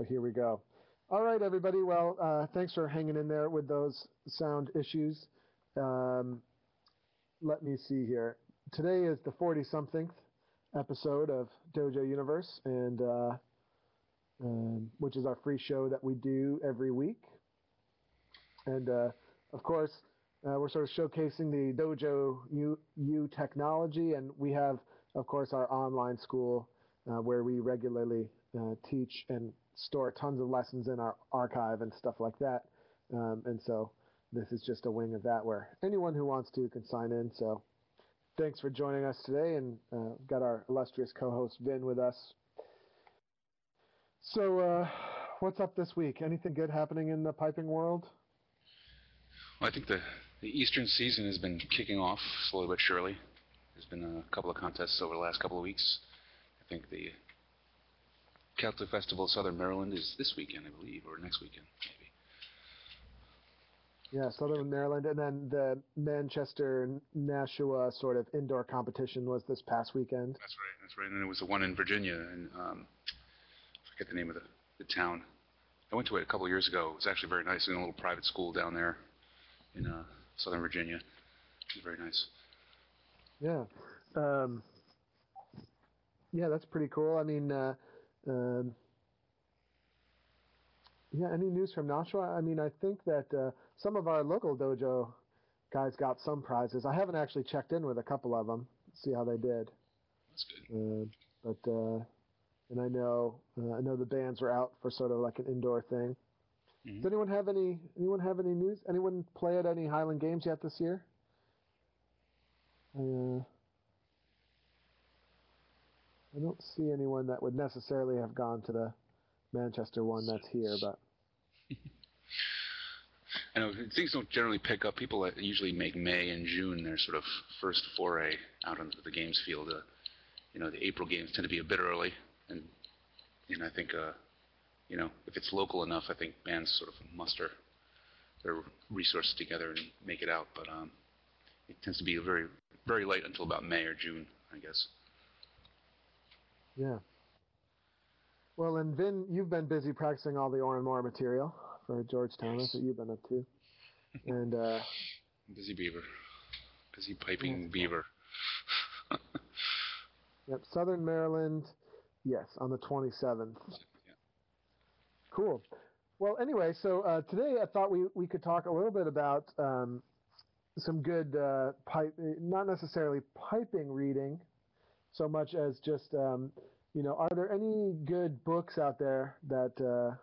So here we go. All right, everybody. Well, uh, thanks for hanging in there with those sound issues. Um, let me see here. Today is the 40 something episode of Dojo Universe, and uh, um, which is our free show that we do every week. And uh, of course, uh, we're sort of showcasing the Dojo U, U technology, and we have, of course, our online school uh, where we regularly uh, teach and store tons of lessons in our archive and stuff like that. Um, and so this is just a wing of that where anyone who wants to can sign in. So thanks for joining us today, and uh, got our illustrious co-host Vin with us. So, uh, what's up this week? Anything good happening in the piping world? Well, I think the, the Eastern season has been kicking off slowly but surely. There's been a couple of contests over the last couple of weeks. I think the Celtic Festival of Southern Maryland is this weekend, I believe, or next weekend, maybe. Yeah, Southern Maryland, and then the Manchester Nashua sort of indoor competition was this past weekend. That's right. That's right. And then there was the one in Virginia, and um, I forget the name of the, the town. I went to it a couple of years ago. It was actually very nice in a little private school down there in uh, Southern Virginia. It was very nice. Yeah. Um, yeah, that's pretty cool. I mean, uh, um, yeah, any news from Nashua? I mean, I think that uh, some of our local dojo guys got some prizes. I haven't actually checked in with a couple of them, see how they did. That's good. Uh, but uh, and I know uh, I know the bands were out for sort of like an indoor thing. Mhm. Does anyone have any anyone have any news? Anyone play at any Highland Games yet this year? Uh, I don't see anyone that would necessarily have gone to the Manchester one that's here, but I know things don't generally pick up. People usually make May and June their sort of first foray out onto the games field. Uh, you know, the April games tend to be a bit early, and and I think uh, you know if it's local enough, I think bands sort of muster their resources together and make it out. But um, it tends to be very very late until about May or June, I guess. Yeah. Well, and Vin, you've been busy practicing all the Oran Mor material for Georgetown. That's what you've been up to. And uh, Busy Beaver, busy piping Yeah. Beaver. Yep, Southern Maryland. Yes, on the 27th. Yeah. Cool. Well, anyway, so uh, today I thought we, we could talk a little bit about um, some good uh, pipe, not necessarily piping reading, so much as just um, you know, are there any good books out there that uh,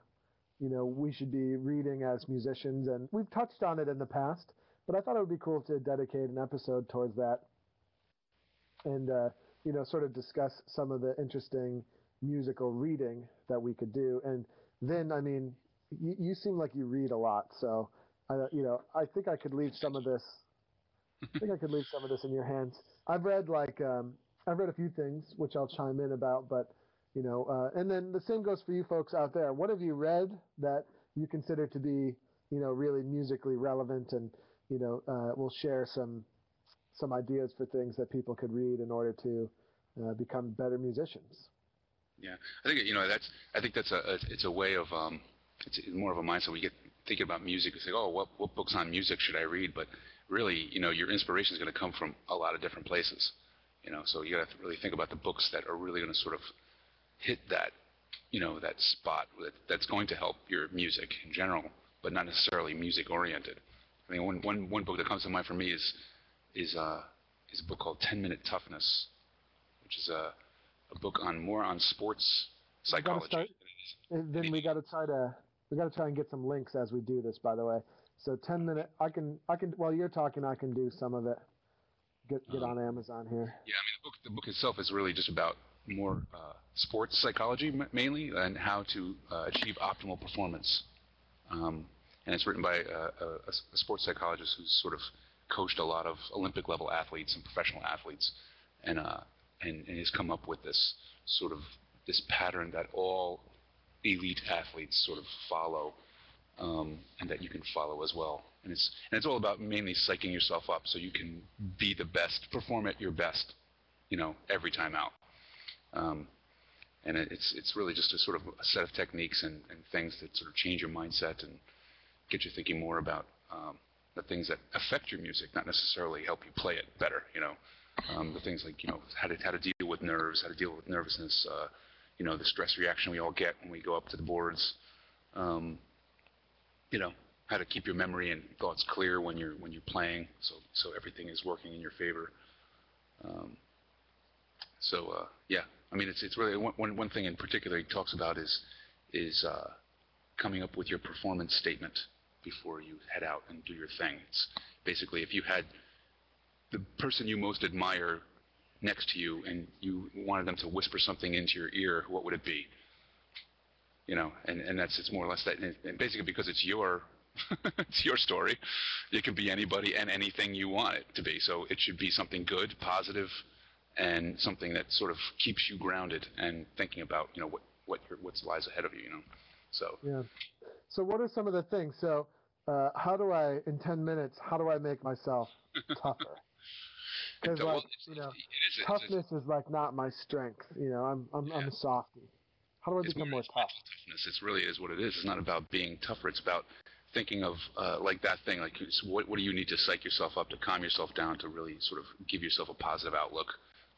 you know we should be reading as musicians? And we've touched on it in the past, but I thought it would be cool to dedicate an episode towards that and uh, you know sort of discuss some of the interesting musical reading that we could do. And then, I mean, you, you seem like you read a lot, so I, you know, I think I could leave some of this. I think I could leave some of this in your hands. I've read like um, I've read a few things which I'll chime in about, but you know, uh, and then the same goes for you folks out there. What have you read that you consider to be you know really musically relevant, and you know, uh, we'll share some some ideas for things that people could read in order to uh, become better musicians. Yeah, I think you know that's. I think that's a. it's a way of. Um, it's more of a mindset. We get thinking about music. We say, oh, what what books on music should I read? But really, you know, your inspiration is going to come from a lot of different places. You know, so you got to really think about the books that are really going to sort of hit that, you know, that spot that, that's going to help your music in general, but not necessarily music oriented. I mean, one one one book that comes to mind for me is is uh is a book called Ten Minute Toughness, which is a a book on more on sports psychology. And then we got to try to we got to try and get some links as we do this. By the way, so ten minute I can I can while you're talking I can do some of it. Get get Um, on Amazon here. Yeah, I mean the book the book itself is really just about more uh, sports psychology m- mainly and how to uh, achieve optimal performance. Um, and it's written by uh, a, a, a sports psychologist who's sort of coached a lot of Olympic level athletes and professional athletes, and uh, and, and has come up with this sort of this pattern that all elite athletes sort of follow, um, and that you can follow as well. And it's and it's all about mainly psyching yourself up so you can be the best, perform at your best, you know, every time out. Um, and it's it's really just a sort of a set of techniques and, and things that sort of change your mindset and get you thinking more about um, the things that affect your music, not necessarily help you play it better. You know, um, the things like you know how to how to deal with nerves, how to deal with nervousness, uh, you know, the stress reaction we all get when we go up to the boards. Um, you know, how to keep your memory and thoughts clear when you're when you're playing, so so everything is working in your favor. Um, so uh, yeah, I mean it's it's really one one thing in particular he talks about is is uh, coming up with your performance statement before you head out and do your thing. It's basically if you had the person you most admire next to you and you wanted them to whisper something into your ear, what would it be? You know, and, and that's it's more or less that, and, and basically because it's your it's your story, it can be anybody and anything you want it to be. So it should be something good, positive, and something that sort of keeps you grounded and thinking about you know what what your, what lies ahead of you. You know, so Yeah. So what are some of the things? So uh, how do I, in 10 minutes, how do I make myself tougher? Because like, you know, it is- it's- it's- toughness is like not my strength. You know, I'm I'm I'm Yeah. a softie. How do I it's become more it's tough? toughness. It's really is what it is. It's not about being tougher. It's about thinking of uh, like that thing. Like what what do you need to psych yourself up to calm yourself down to really sort of give yourself a positive outlook.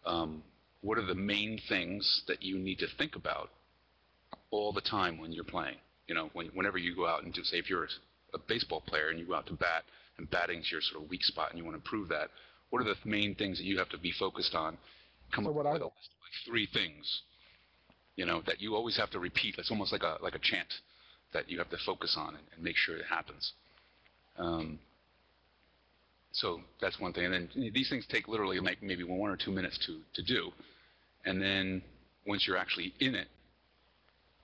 Um, what are the main things that you need to think about all the time when you're playing? You know, when, whenever you go out and do, say, if you're a, baseball player and you go out to bat, and batting's your sort of weak spot, and you want to improve that, what are the main things that you have to be focused on? Come So up what with a they? list of like three things you know, that you always have to repeat. It's almost like a like a chant that you have to focus on and, and make sure it happens. Um, so that's one thing. And then these things take literally like maybe one or two minutes to to do, and then once you're actually in it,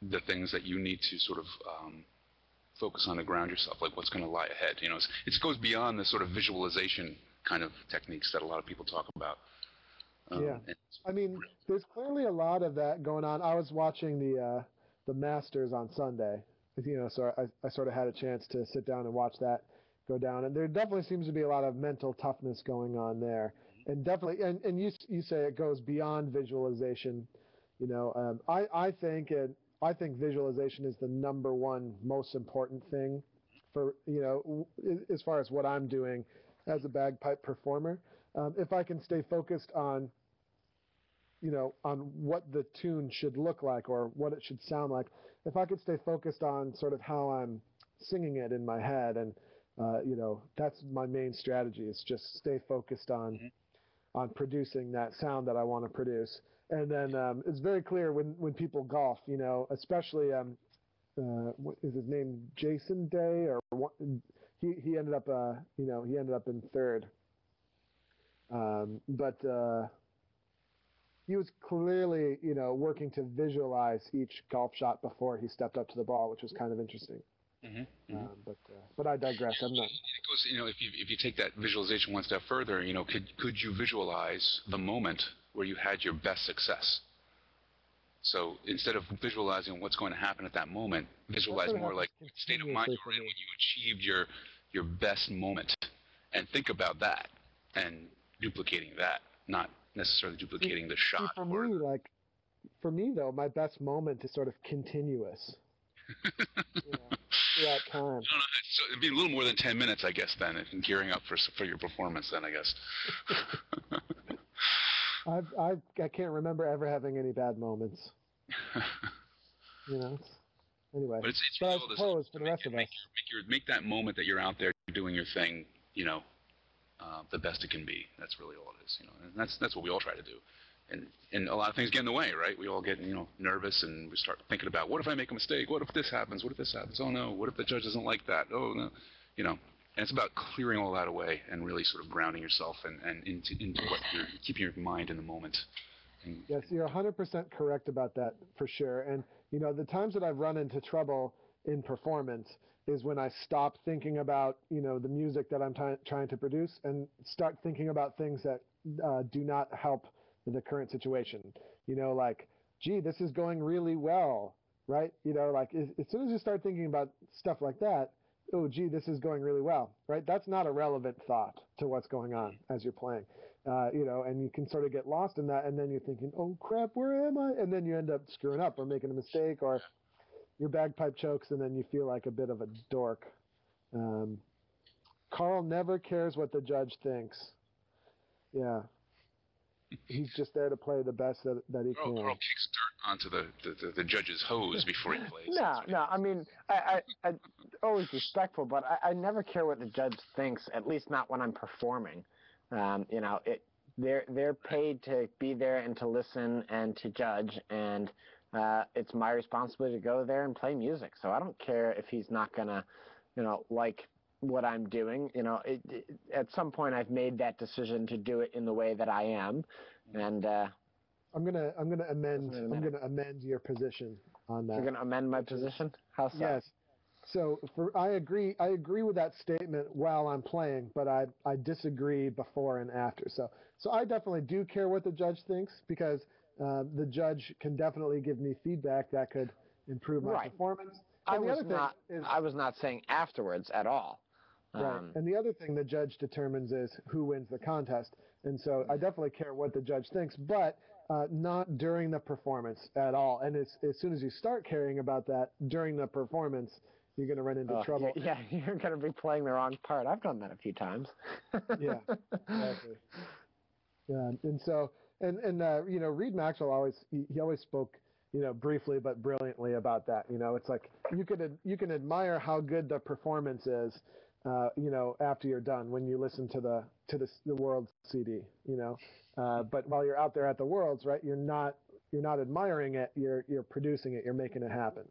the things that you need to sort of um, focus on to ground yourself, like what's going to lie ahead. You know, it's, it goes beyond the sort of visualization kind of techniques that a lot of people talk about. Um, Yeah. I mean, there's clearly a lot of that going on. I was watching the uh, the Masters on Sunday, you know, so I, I sort of had a chance to sit down and watch that go down, and there definitely seems to be a lot of mental toughness going on there, and definitely, and, and you you say it goes beyond visualization, you know. Um, I I think it I think visualization is the number one most important thing for you know w- as far as what I'm doing as a bagpipe performer. Um, if I can stay focused on you know, on what the tune should look like or what it should sound like. If I could stay focused on sort of how I'm singing it in my head, and uh, you know, that's my main strategy is just stay focused on Mhm. on producing that sound that I want to produce. And then um, it's very clear when when people golf, you know, especially um, uh, what is his name, Jason Day, or what, he he ended up uh, you know, he ended up in third. Um, but uh, he was clearly, you know, working to visualize each golf shot before he stepped up to the ball, which was kind of interesting. Mhm, mhm. Um, but uh, but I digress. I'm not. it goes, you know, if you if you take that visualization one step further, you know, could could you visualize the moment where you had your best success? So instead of visualizing what's going to happen at that moment, visualize more like what state of mind you were in when you achieved your your best moment, and think about that and duplicating that, not necessarily duplicating the See, shot. for or- me, like, for me though, my best moment is sort of continuous. you know, throughout time. I. So it'd be a little more than ten minutes, I guess. Then, if gearing up for for your performance, then I guess. I've, I've, I can't remember ever having any bad moments. You know. Anyway, But it's, it's but I suppose for the rest of us, make your make that moment that you're out there doing your thing, you know, uh, the best it can be. That's really all it is, you know. And that's that's what we all try to do. And and a lot of things get in the way, right? We all get you know nervous and we start thinking about what if I make a mistake? What if this happens? What if this happens? Oh no! What if the judge doesn't like that? Oh no! You know. And it's about clearing all that away and really sort of grounding yourself and, and into into what you're keeping your mind in the moment. And, Yes, you're 100% correct about that for sure. And, you know, the times that I've run into trouble in performance is when I stop thinking about, you know, the music that I'm ty- trying to produce and start thinking about things that uh, do not help the current situation. You know, like, gee, this is going really well, right? You know, like as, as soon as you start thinking about stuff like that, oh, gee, this is going really well, right? That's not a relevant thought to what's going on as you're playing. uh, you know, and you can sort of get lost in that, and then you're thinking, oh crap, where am I? And then you end up screwing up or making a mistake, or your bagpipe chokes, and then you feel like a bit of a dork. Um, Carl never cares what the judge thinks. Yeah. He's just there to play the best that, that he Carl, can. Carl kicks dirt onto the, the, the, the judge's hose before he plays. No, no. I mean, I, I, I always respectful, but I, I never care what the judge thinks. At least not when I'm performing. Um, you know, it they're they're paid to be there and to listen and to judge, and uh, it's my responsibility to go there and play music. So I don't care if he's not gonna, you know, like what I'm doing. You know, it, it, at some point I've made that decision to do it in the way that I am, and uh, I'm gonna I'm gonna amend I'm gonna amend your position on that. you're gonna amend my position. How so? Yes. So for I agree I agree with that statement while I'm playing, but I I disagree before and after. So so I definitely do care what the judge thinks because uh, the judge can definitely give me feedback that could improve my Right. performance. I And the was other thing not. is I was not saying afterwards at all. Right. Um, And the other thing the judge determines is who wins the contest. And so I definitely care what the judge thinks, but uh, not during the performance at all. And as, as soon as you start caring about that during the performance, you're going to run into oh, trouble. Yeah, you're going to be playing the wrong part. I've done that a few times. Yeah, Exactly. Yeah, and so and and uh, you know Reid Maxwell always he, he always spoke you know briefly but brilliantly about that. You know, it's like you could you can admire how good the performance is. Uh, you know, after you're done, when you listen to the to the the Worlds CD, you know, uh, but while you're out there at the Worlds, right, you're not you're not admiring it. You're you're producing it. You're making it happen.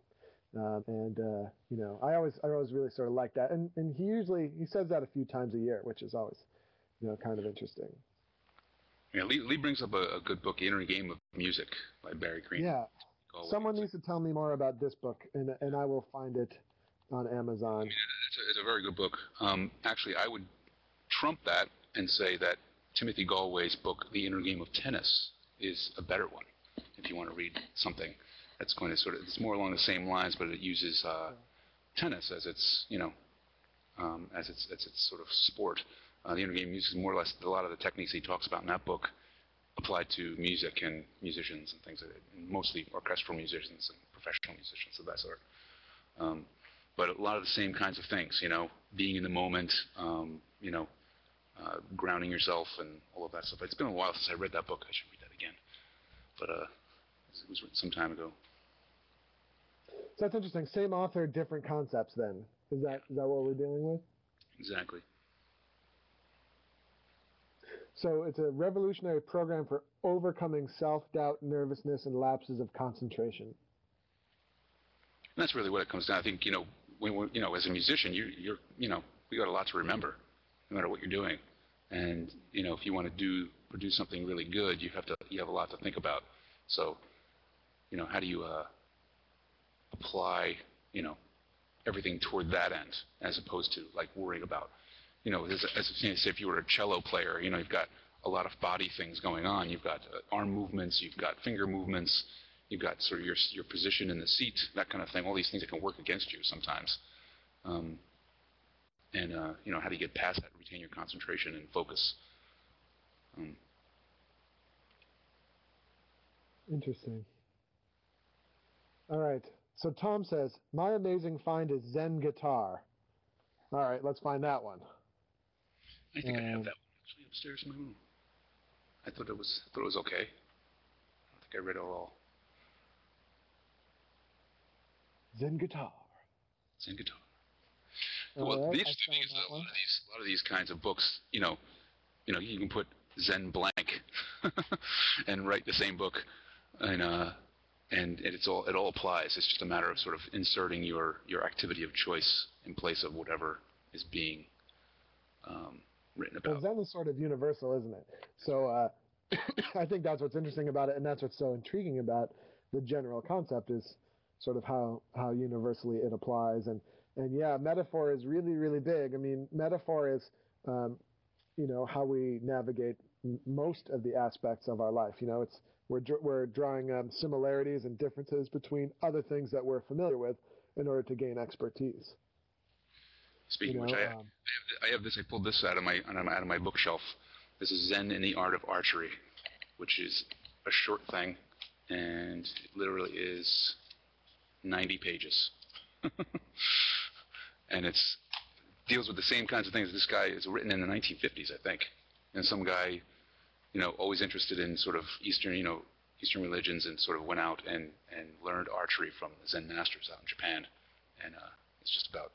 Um, and uh, you know, I always I always really sort of like that. And and he usually he says that a few times a year, which is always you know kind of interesting. Yeah, Lee, Lee brings up a, a good book, Inner Game of Music by Barry Green. Yeah, Gallwey. someone needs to tell me more about this book, and and I will find it on Amazon. It's a, it's a very good book. Um, actually, I would trump that and say that Timothy Gallwey's book, The Inner Game of Tennis, is a better one. If you want to read something that's going to sort of, it's more along the same lines, but it uses uh, tennis as its, you know, um, as its as its sort of sport. Uh, the Inner Game of Music is more or less a lot of the techniques he talks about in that book applied to music and musicians and things like that, and mostly orchestral musicians and professional musicians of that sort. Um, but a lot of the same kinds of things, you know, being in the moment, um, you know, uh, grounding yourself and all of that stuff. It's been a while since I read that book. I should read that again. But uh, it was written some time ago. So that's interesting. Same author, different concepts. Then is that is that what we're dealing with? Exactly. So it's a revolutionary program for overcoming self-doubt, nervousness, and lapses of concentration. And that's really what it comes down. To. I think you know, when, you know, as a musician, you, you're, you know, you got a lot to remember, no matter what you're doing. And you know, if you want to do produce something really good, you have to, you have a lot to think about. So, you know, how do you uh, apply, you know, everything toward that end, as opposed to like worrying about, you know, as, as you know, say if you were a cello player, you know, you've got a lot of body things going on. You've got uh, arm movements, you've got finger movements, you've got sort of your your position in the seat, that kind of thing. All these things that can work against you sometimes. Um, and uh, you know, how do you get past that, retain your concentration and focus? Um, Interesting. All right. So Tom says, my amazing find is Zen guitar. All right, let's find that one. I think I have Um, that one actually upstairs in my room. I thought it was thought it was okay. I don't think I read it all. Zen guitar. Zen guitar. All well, right, the interesting thing is that that a lot one. of these a lot of these kinds of books, you know, you know, you can put Zen blank and write the same book, and uh, and it's all it all applies. It's just a matter of sort of inserting your your activity of choice in place of whatever is being um, written Well, about. Zen is sort of universal, isn't it? So uh, I think that's what's interesting about it, and that's what's so intriguing about the general concept is sort of how how universally it applies. And and yeah, metaphor is really really big. I mean, metaphor is um, you know how we navigate m- most of the aspects of our life. You know, it's we're dr- we're drawing um, similarities and differences between other things that we're familiar with in order to gain expertise. Speaking you of which, I, um, I have this. I pulled this out of my out of my bookshelf. This is Zen in the Art of Archery, which is a short thing, and it literally is 90 pages. and it's deals with the same kinds of things. This guy is written in the 1950s, I think, and some guy, you know, always interested in sort of Eastern, you know, Eastern religions, and sort of went out and and learned archery from the Zen masters out in Japan, and uh, it's just about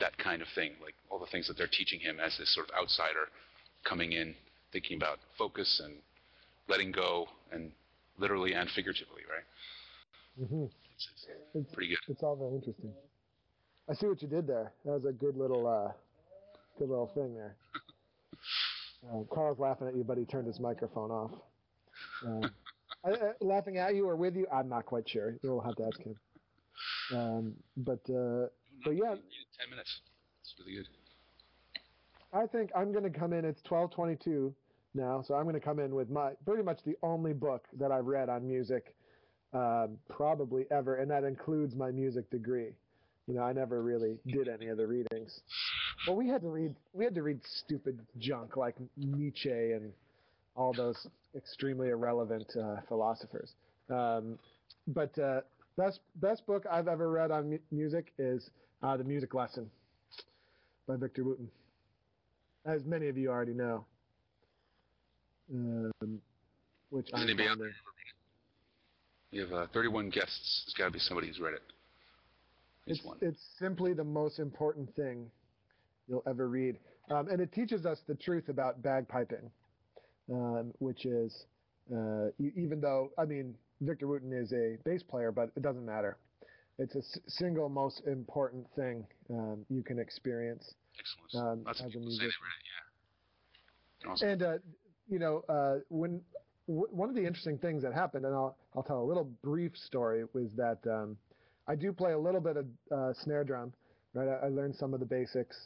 that kind of thing, like all the things that they're teaching him as this sort of outsider coming in, thinking about focus and letting go, and literally and figuratively, right? Mm-hmm. It's, it's pretty good. It's all very interesting. I see what you did there. That was a good little, uh, good little thing there. Uh, Carl's laughing at you, but he turned his microphone off. Uh, I, laughing at you or with you? I'm not quite sure. You'll have to ask him. Um, but but yeah, ten minutes. It's really good. I think I'm going to come in. It's 12:22 now, so I'm going to come in with my pretty much the only book that I've read on music, um, probably ever, and that includes my music degree. You know, I never really did any of the readings. Well, we had to read we had to read stupid junk like Nietzsche and all those extremely irrelevant uh, philosophers. Um, but uh, best best book I've ever read on mu- music is uh, The Music Lesson by Victor Wooten, as many of you already know. Um, which I'm anybody out there of. ever read it? You have uh, 31 guests. There's got to be somebody who's read it. It's, one. it's simply the most important thing you'll ever read. Um, and it teaches us the truth about bagpiping, um, which is, uh, even though, I mean, Victor Wooten is a bass player, but it doesn't matter. It's a s- single most important thing um, you can experience. Excellent. um, Lots of as a people say they read musician. it, yeah. Awesome. And uh, you know, uh, when w- one of the interesting things that happened, and I'll I'll tell a little brief story, was that um, I do play a little bit of uh, snare drum. Right, I, I learned some of the basics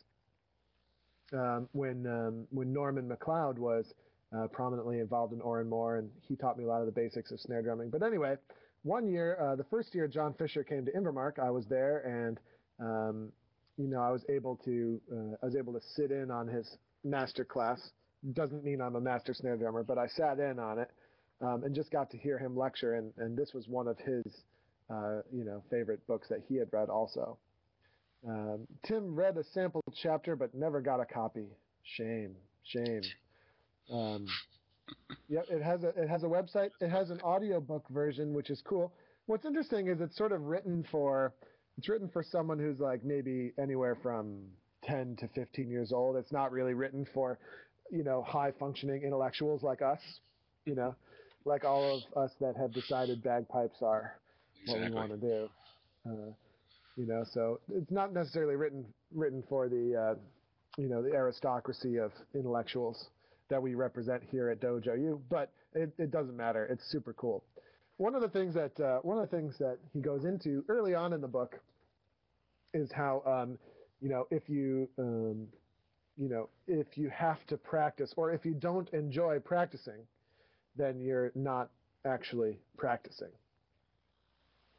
um, when um, when Norman McLeod was uh, prominently involved in Oran Mor, and he taught me a lot of the basics of snare drumming. But anyway, one year, uh, the first year John Fisher came to Invermark, I was there, and um, you know, I was able to uh, I was able to sit in on his master class. Doesn't mean I'm a master snare drummer, but I sat in on it um, and just got to hear him lecture. And, and this was one of his, uh, you know, favorite books that he had read also. Um, Tim read a sample chapter, but never got a copy. Shame, shame. Um, yeah, it has a it has a website. It has an audiobook version, which is cool. What's interesting is it's sort of written for it's written for someone who's like maybe anywhere from 10 to 15 years old. It's not really written for, you know, high functioning intellectuals like us, you know, like all of us that have decided bagpipes are what we want to do. Uh, you know, so it's not necessarily written written for the, uh, you know, the aristocracy of intellectuals that we represent here at Dojo U, but it, it doesn't matter. It's super cool. One of the things that uh, one of the things that he goes into early on in the book is how um, you know if you um, you know if you have to practice or if you don't enjoy practicing, then you're not actually practicing.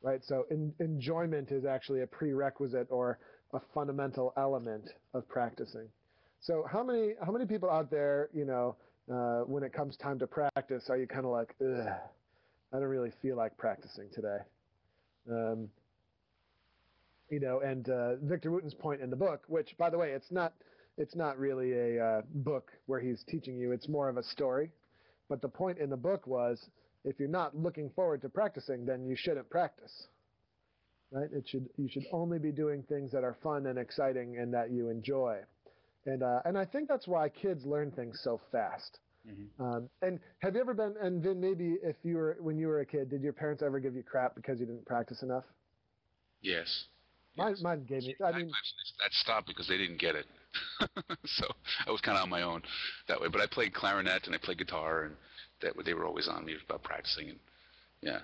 Right. So in, enjoyment is actually a prerequisite or a fundamental element of practicing. So how many how many people out there you know uh, when it comes time to practice are you kind of like Ugh, I don't really feel like practicing today. Um, you know, and uh, Victor Wooten's point in the book, which, by the way, it's not it's not really a uh, book where he's teaching you. It's more of a story. But the point in the book was, if you're not looking forward to practicing, then you shouldn't practice. Right? It should you should only be doing things that are fun and exciting and that you enjoy. And uh, and I think that's why kids learn things so fast. Mhm. Um, and have you ever been? And Vin, maybe if you were when you were a kid, did your parents ever give you crap because you didn't practice enough? Yes. Mine, Yes. mine gave me. I mean, Bagpipes, that stopped because they didn't get it. so I was kind of on my own that way. But I played clarinet and I played guitar, and that they were always on me about practicing. And yeah,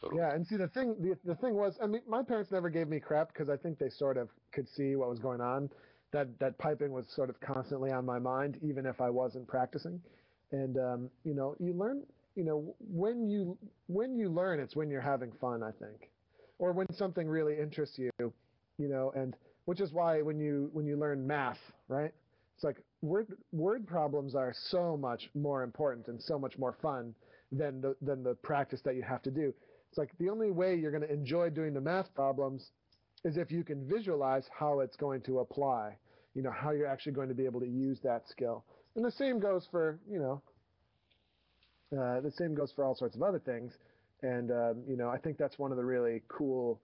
totally. yeah. And see, the thing, the, the thing was, I mean, my parents never gave me crap because I think they sort of could see what was going on. That that piping was sort of constantly on my mind, even if I wasn't practicing. And um, you know, you learn. You know, when you when you learn, it's when you're having fun. I think, or when something really interests you. You know, and which is why when you when you learn math, right? It's like word word problems are so much more important and so much more fun than the than the practice that you have to do. It's like the only way you're going to enjoy doing the math problems is if you can visualize how it's going to apply. You know how you're actually going to be able to use that skill. And the same goes for you know. Uh, the same goes for all sorts of other things. And um, you know, I think that's one of the really cool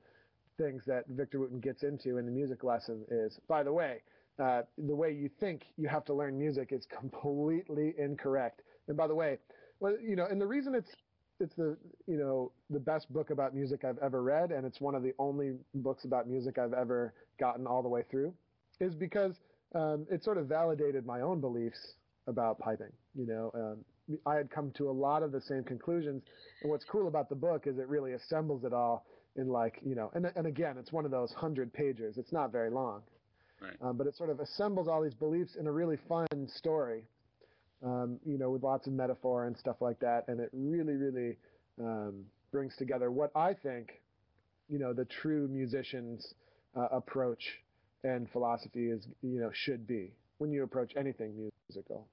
things that Victor Wooten gets into in the music lesson is, by the way, uh, the way you think you have to learn music is completely incorrect. And by the way, well, you know, and the reason it's it's the you know the best book about music I've ever read, and it's one of the only books about music I've ever gotten all the way through, is because um, it sort of validated my own beliefs about piping. You know, um, I had come to a lot of the same conclusions, and what's cool about the book is it really assembles it all in like you know, and and again, it's one of those hundred pages. It's not very long, Right. um, but it sort of assembles all these beliefs in a really fun story, um, you know, with lots of metaphor and stuff like that, and it really, really um, brings together what I think, you know, the true musician's uh, approach and philosophy is, you know, should be when you approach anything musical.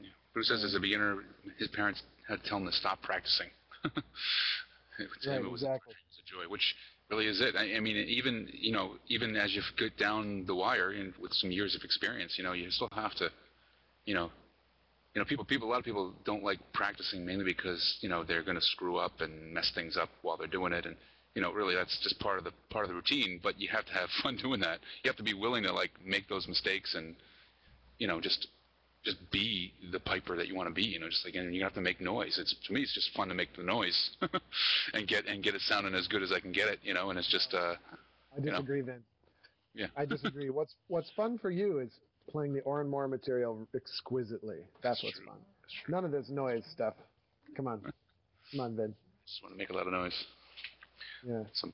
Yeah. Bruce says as a beginner, his parents had to tell him to stop practicing. Right, him, it was, exactly. it was a joy, which really is it. I, I mean, even you know, even as you get down the wire and with some years of experience, you know, you still have to, you know, you know, people, people, a lot of people don't like practicing mainly because you know they're going to screw up and mess things up while they're doing it, and you know, really that's just part of the part of the routine. But you have to have fun doing that. You have to be willing to like make those mistakes and, you know, just just be the piper that you want to be. You know, just like and you have to make noise. It's to me, it's just fun to make the noise and get and get it sounding as good as I can get it. You know, and it's just uh, I know. disagree, Vince. Yeah. I disagree. what's What's fun for you is playing the Oran Mor material exquisitely. That's That's what's true. fun. That's. None of this noise stuff. Come on, come on, Vin. just want to make a lot of noise. Yeah. Some-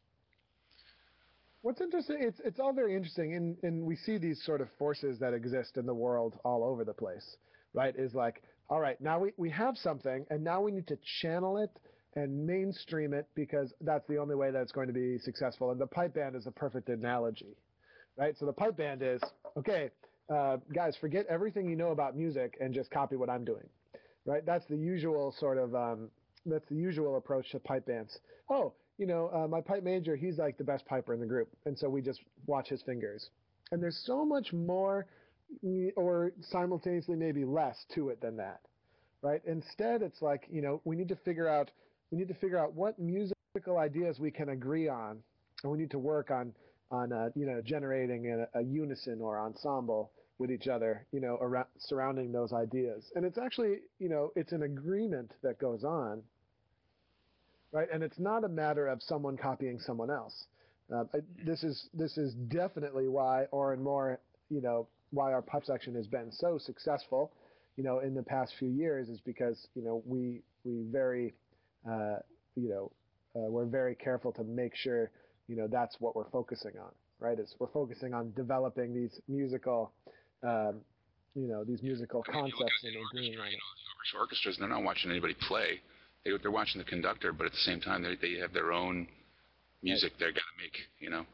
What's interesting, it's it's all very interesting, and and we see these sort of forces that exist in the world all over the place, right? Is like, all right, now we we have something, and now we need to channel it and mainstream it because that's the only way that it's going to be successful. And the pipe band is a perfect analogy, right? So the pipe band is okay, uh, guys, forget everything you know about music and just copy what I'm doing, right? That's the usual sort of um, that's the usual approach to pipe bands. Oh, you know, uh, my pipe major, he's like the best piper in the group, and so we just watch his fingers. And there's so much more, or simultaneously maybe less to it than that, right? Instead, it's like you know we need to figure out we need to figure out what musical ideas we can agree on, and we need to work on on uh, you know generating a, a unison or ensemble with each other, you know, around, surrounding those ideas. And it's actually you know it's an agreement that goes on right? And it's not a matter of someone copying someone else. Uh, this is this is definitely why or Oran Mor, you know, why our pop section has been so successful, you know, in the past few years is because you know we we very, uh, you know, uh, we're very careful to make sure you know that's what we're focusing on, right? Is we're focusing on developing these musical, um, you know, these musical I mean, concepts and orchestra, on you know, the orchestras, they're not watching anybody play. They, they're watching the conductor, but at the same time, they, they have their own music they're got to make, you know.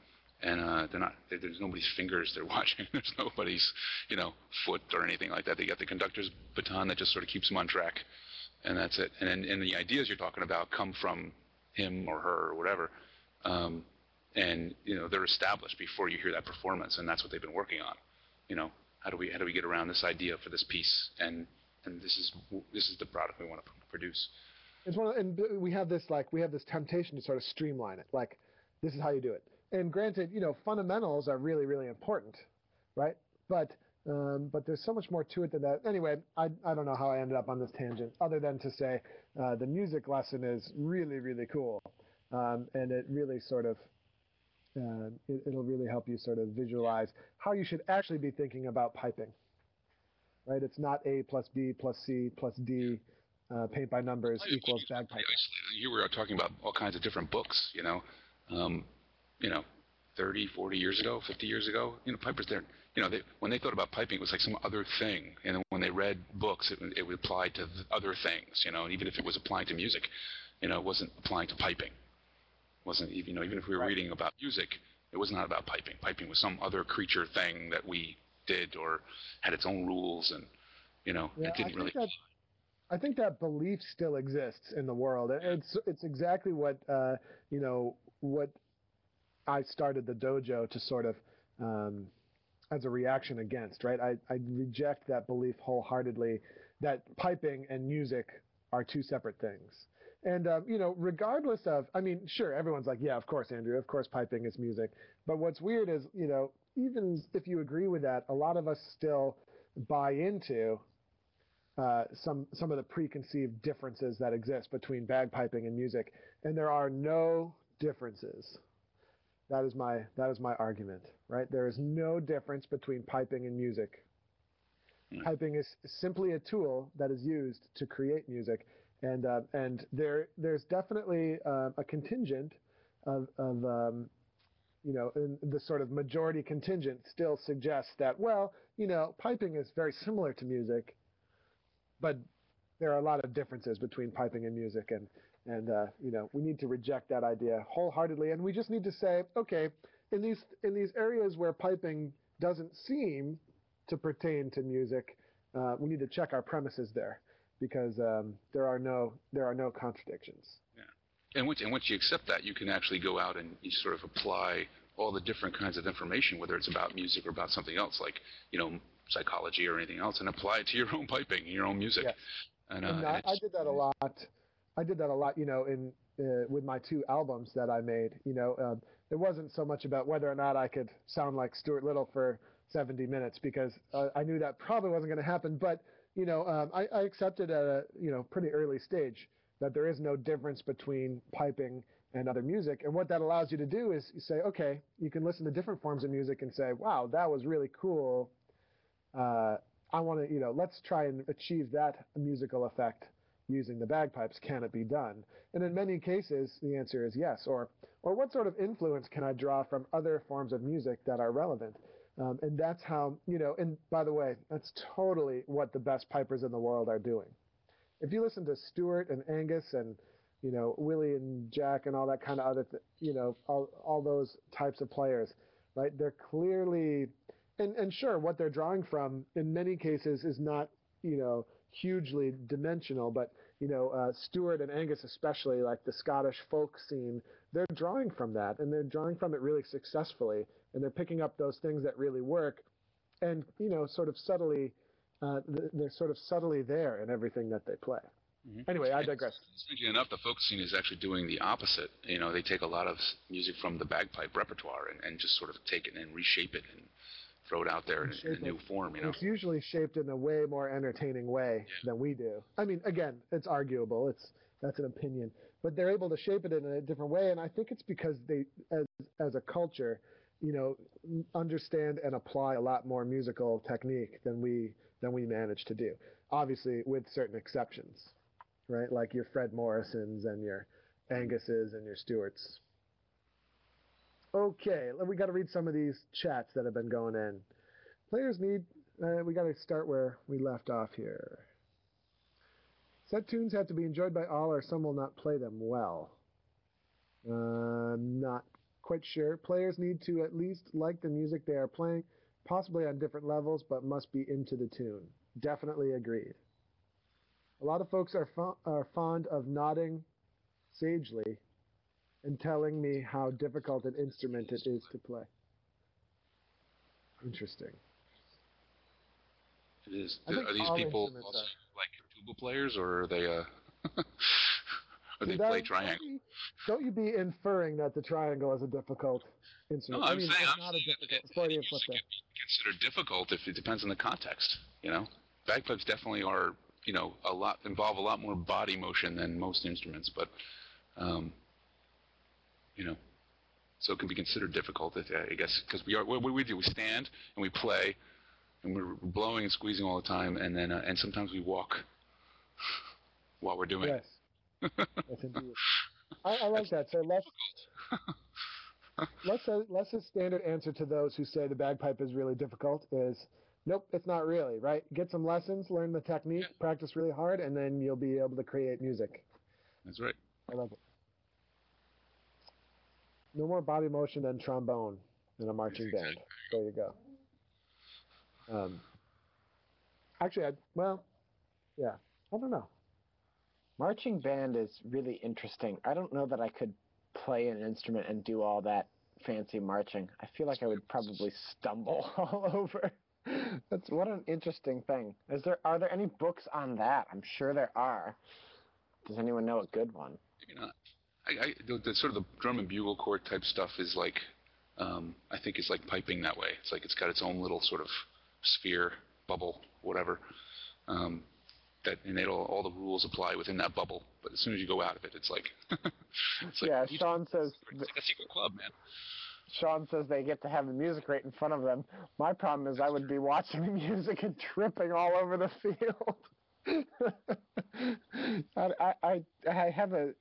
And uh, they're not. They, there's nobody's fingers they're watching. There's nobody's, you know, foot or anything like that. They got the conductor's baton that just sort of keeps them on track, and that's it. And and, and the ideas you're talking about come from him or her or whatever, um, and you know they're established before you hear that performance, and that's what they've been working on. You know, how do we how do we get around this idea for this piece, and and this is this is the product we want to produce. It's one, of, and we have this like we have this temptation to sort of streamline it. Like, this is how you do it. And granted, you know, fundamentals are really, really important, right? But um, but there's so much more to it than that. Anyway, I I don't know how I ended up on this tangent, other than to say uh, the music lesson is really, really cool, um, and it really sort of uh, it, it'll really help you sort of visualize how you should actually be thinking about piping. Right? It's not A plus B plus C plus D uh, paint by numbers Well, equals bagpipe. You were talking about all kinds of different books, you know, um, you know, 30, 40 years ago, 50 years ago, you know, pipers there, you know, they, when they thought about piping, it was like some other thing. And when they read books, it, it would apply to other things, you know, and even if it was applying to music, you know, it wasn't applying to piping. Wasn't, even- you know, even if we were Right. reading about music, it was not about piping. Piping was some other creature thing that we did or had its own rules, and you know, Yeah, it I didn't think really. that I think that belief still exists in the world. It- It's it's exactly what uh, you know what I started the dojo to sort of um, as a reaction against. Right, I, I reject that belief wholeheartedly that piping and music are two separate things. And um, you know, regardless of, I mean, sure, everyone's like, yeah, of course, Andrew, of course, piping is music. But what's weird is, you know, even if you agree with that, a lot of us still buy into uh, some some of the preconceived differences that exist between bagpiping and music, and there are no differences. That is my that is my argument, right? There is no difference between piping and music. Mm. Piping is simply a tool that is used to create music, and uh, and there there's definitely uh, a contingent of of um, you know, the sort of majority contingent still suggests that, well, you know, piping is very similar to music, but there are a lot of differences between piping and music, and and uh, you know, we need to reject that idea wholeheartedly, and we just need to say, okay, in these in these areas where piping doesn't seem to pertain to music, uh, we need to check our premises there because um, there are no there are no contradictions. Yeah. And once and once you accept that, you can actually go out and you sort of apply all the different kinds of information, whether it's about music or about something else, like you know psychology or anything else, and apply it to your own piping, and your own music. Yes. And, uh, and and I, I did that a lot. I did that a lot, you know, in uh, with my two albums that I made. You know, um, it wasn't so much about whether or not I could sound like Stuart Liddell for 70 minutes because uh, I knew that probably wasn't going to happen. But you know, um, I, I accepted at a you know pretty early stage that there is no difference between piping and other music. And what that allows you to do is you say, okay, you can listen to different forms of music and say, wow, that was really cool. Uh, I want to, you know, let's try and achieve that musical effect using the bagpipes. Can it be done? And in many cases, the answer is yes. Or, or what sort of influence can I draw from other forms of music that are relevant? Um, and that's how, you know, and by the way, that's totally what the best pipers in the world are doing. If you listen to Stuart and Angus and, you know, Willie and Jack and all that kind of other, th- you know, all, all those types of players, right? They're clearly, and, and sure, what they're drawing from in many cases is not, you know, hugely dimensional, but, you know, uh, Stuart and Angus, especially like the Scottish folk scene, they're drawing from that and they're drawing from it really successfully. And they're picking up those things that really work and, you know, sort of subtly, uh, they're sort of subtly there in everything that they play. Mhm. Anyway, I digress. Strangely enough, the folk scene is actually doing the opposite. You know, they take a lot of music from the bagpipe repertoire and, and just sort of take it and reshape it and throw it out there in, in a new form. You know, It's usually shaped in a way more entertaining way Yeah. than we do. I mean, again, it's arguable. It's that's an opinion, but they're able to shape it in a different way, and I think it's because they, as as a culture, you know, understand and apply a lot more musical technique than we than we manage to do. Obviously, with certain exceptions, right? Like your Fred Morrisons and your Anguses and your Stewarts. Okay, we got to read some of these chats that have been going in. Players need. Uh, we got to start where we left off here. Set tunes have to be enjoyed by all, or some will not play them well. Uh, not quite sure. Players need to at least like the music they are playing, possibly on different levels, but must be into the tune. Definitely agreed. A lot of folks are, fo- are fond of nodding sagely and telling me how difficult an instrument it is to play. Interesting. it is. Are these people also like tuba players, or are they? Uh, or they that- play don't triangle? you- Don't you be inferring that the triangle is a difficult instrument? No. I'm I mean, saying, it's I'm not a saying that- difficult. that Freudian any flip music be considered difficult if it depends on the context. You know, bagpipes definitely are. You know, a lot involve a lot more body motion than most instruments, but, um, you know, so it can be considered difficult. If, I guess because we are what what we do, we stand and we play, and we're blowing and squeezing all the time, and then uh, and sometimes we walk while we're doing Yes. it. Yes, indeed. I, I like that. So less, less, a, less a standard answer to those who say the bagpipe is really difficult is, nope, it's not really, right? Get some lessons, learn the technique, practice really hard, and then you'll be able to create music. That's right. I love it. No more body motion than trombone in a marching band. There you go. Um, actually, I well, yeah, I don't know. Marching band is really interesting. I don't know that I could play an instrument and do all that fancy marching. I feel like I would probably stumble all over. That's what an interesting thing. Is there are there any books on that? I'm sure there are. Does anyone know a good one? Maybe not. I, I the, the sort of the drum and bugle corps type stuff is like, um, I think it's like piping that way. It's like it's got its own little sort of sphere, bubble, whatever. Um, that and it'll all the rules apply within that bubble. But as soon as you go out of it, it's like, it's like yeah, Sean says it's like a secret club, man. Sean says they get to have the music right in front of them. My problem is I would be watching the music and tripping all over the field. I, I, I, I have a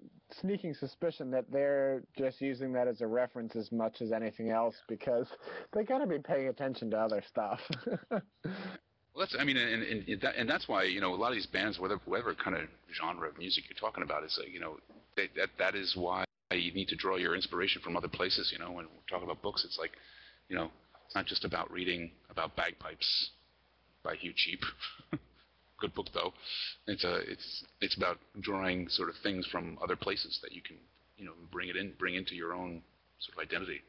sneaking suspicion that they're just using that as a reference as much as anything else because they got to be paying attention to other stuff. Well, that's I mean, and, and, that, and that's why you know a lot of these bands, whether whatever kind of genre of music you're talking about, is like, you know they, that that is why you need to draw your inspiration from other places. You know, when we're talking about books, it's like, you know, it's not just about reading about bagpipes by Hugh Cheape. Good book though. It's a it's it's about drawing sort of things from other places that you can you know bring it in bring into your own sort of identity.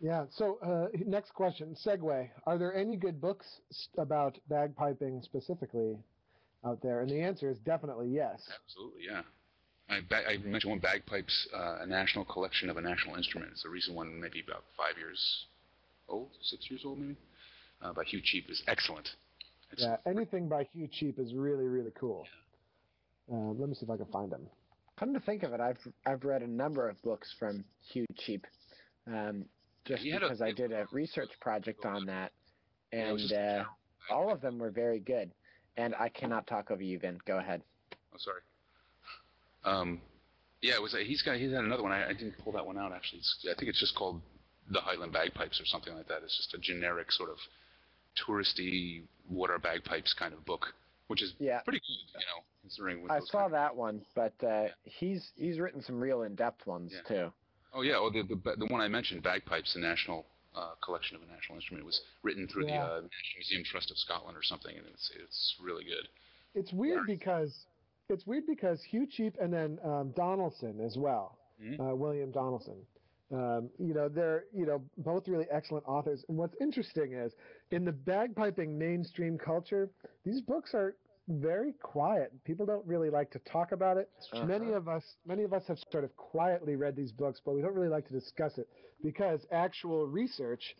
Yeah. So uh, next question, segue. Are there any good books about bagpiping specifically out there? And the answer is definitely yes. Absolutely, yeah. I, ba- I mentioned one bagpipes, uh, a national collection of a national instrument. It's a recent one, maybe about five years old, six years old, maybe. Uh, by Hugh Cheape is excellent. Yeah. Anything by Hugh Cheape is really really cool. Uh, let me see if I can find them. Come to think of it, I've I've read a number of books from Hugh Cheape, um, just He had a- because I did a research project on that, Yeah, and uh, all of them were very good. And I cannot talk over you, Vin. Go ahead. Oh, sorry. Um, yeah, it was. A, he's got. He's had another one. I, I didn't pull that one out actually. It's, I think it's just called the Highland Bagpipes or something like that. It's just a generic sort of touristy what are bagpipes kind of book, which is Yeah, pretty good, you know, considering. What I saw kind of- that one, but uh, he's he's written some real in-depth ones Yeah. too. Oh yeah, oh the the, the one I mentioned, Bagpipes, the national uh, collection of a national instrument, was written through Yeah. the uh, National Museum Trust of Scotland or something, and it's it's really good. It's weird because it's weird because Hugh Cheape and then um, Donaldson as well, Mhm. uh, William Donaldson. Um, you know, they're you know both really excellent authors. And what's interesting is in the bagpiping mainstream culture, these books are very quiet. People don't really like to talk about it. Many Uh-huh. of us, many of us have sort of quietly read these books, but we don't really like to discuss it because actual research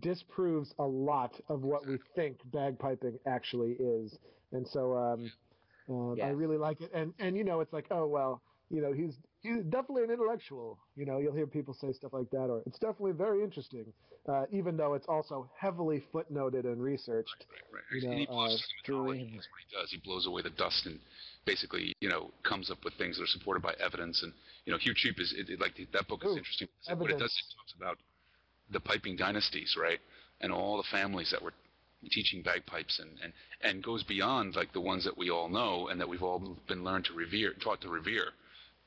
disproves a lot of what we think bagpiping actually is. And so um, um, I really like it. And and you know, it's like, oh well, you know, he's he's definitely an intellectual. You know, you'll hear people say stuff like that, or it's definitely very interesting, uh, even though it's also heavily footnoted and researched. Right, You and he know, blows uh, through the knowledge. dream. That's what he does. He blows away the dust and basically, you know, comes up with things that are supported by evidence. And you know, Hugh Cheape is it, it- like that book is Ooh, interesting. What it does, it talks about the piping dynasties, right, and all the families that were teaching bagpipes, and and and goes beyond like the ones that we all know and that we've all been learned to revere, taught to revere,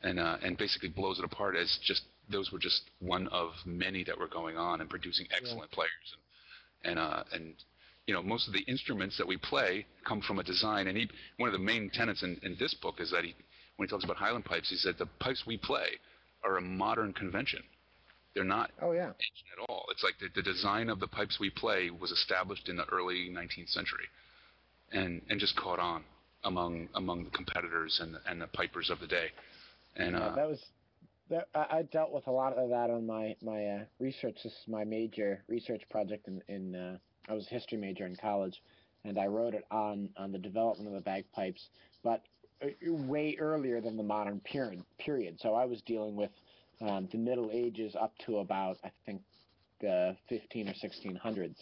and uh, and basically blows it apart as just those were just one of many that were going on and producing excellent players. And and uh, and you know most of the instruments that we play come from a design. And he one of the main tenets in, in this book is that he when he talks about Highland pipes he said the pipes we play are a modern convention. They're not Oh yeah. ancient at all. It's like the, the design of the pipes we play was established in the early 19th century and and just caught on among among the competitors and the, and the pipers of the day and uh, that was that, I, I dealt with a lot of that on my my uh, research. This is my major research project in in uh, I was a history major in college, and I wrote it on on the development of the bagpipes, but uh, way earlier than the modern period. Period. So I was dealing with um, the Middle Ages up to about I think the 15 or 1600s.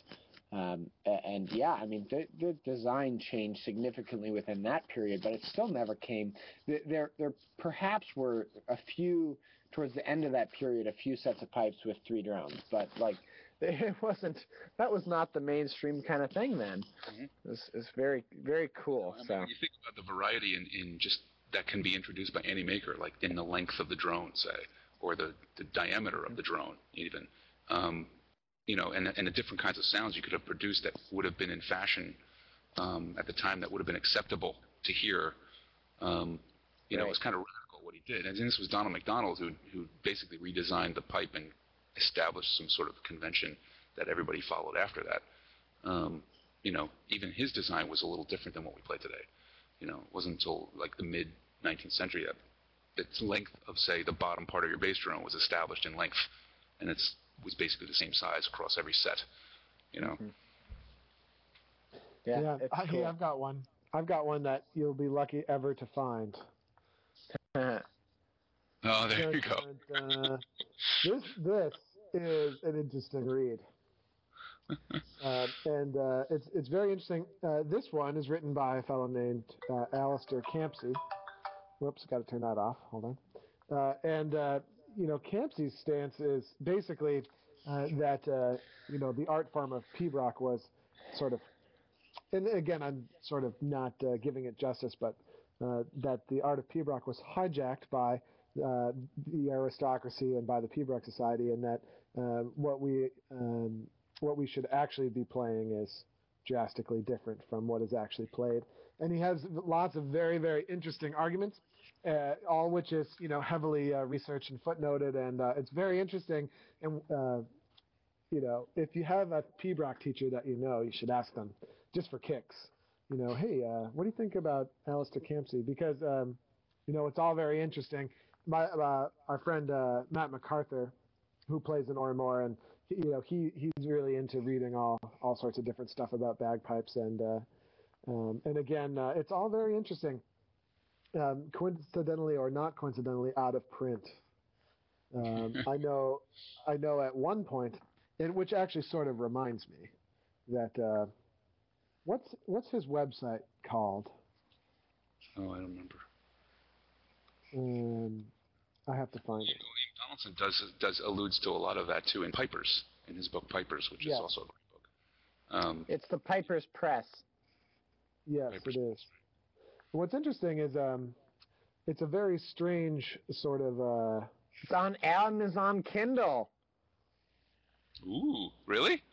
Um, and yeah, I mean, the, the design changed significantly within that period, but it still never came. There, there perhaps were a few towards the end of that period, a few sets of pipes with three drones, but like it wasn't. That was not the mainstream kind of thing then. Mhm. It's, it's very, very cool. I mean, So when you think about the variety in, in just that can be introduced by any maker, like in the length of the drone, say, or the, the diameter of the drone, even. Um, you know, and and the different kinds of sounds you could have produced that would have been in fashion um, at the time that would have been acceptable to hear. Um, you know, it was kind of radical what he did. And this was Donald McDonald who who basically redesigned the pipe and established some sort of convention that everybody followed after that. Um, you know, even his design was a little different than what we play today. You know, it wasn't until like the mid 19th century that its length of say the bottom part of your bass drone was established in length, and it was basically the same size across every set. You know. Mm-hmm. Yeah, yeah. I, cool. hey, I've got one. I've got one that you'll be lucky ever to find. oh, there you go. uh, this this is an interesting read. uh, and uh, it's it's very interesting. Uh, this one is written by a fellow named uh, Alastair Campsie. Whoops, got to turn that off. Hold on. Uh, and uh, you know, Campsie's stance is basically uh, that uh, you know the art form of pibroch was sort of, and again, I'm sort of not uh, giving it justice, but that the art of pibroch was hijacked by the aristocracy and by the Pibroch Society, and that what we um, what we should actually be playing is drastically different from what is actually played. And he has lots of very, very interesting arguments, uh, all which is you know heavily uh, researched and footnoted, and uh, it's very interesting. And uh, you know, if you have a pibroch teacher that you know, you should ask them just for kicks. You know, hey, uh, what do you think about Alastair Campsie? Because um, you know, it's all very interesting. My uh, our friend Matt MacArthur, who plays in Oran Mor and you know he he's really into reading all all sorts of different stuff about bagpipes and um, and again it's all very interesting um, coincidentally or not coincidentally out of print um, I know I know at one point and which actually sort of reminds me that uh, what's what's his website called oh I don't remember um, I have to find it. Donaldson does does alludes to a lot of that too in Pipers, in his book Pipers, which yes. is also a great book. Um, it's the Pipers Press. Yes, Pipers it is. What's interesting is um, it's a very strange sort of. Uh, it's on Amazon Kindle. Ooh, really?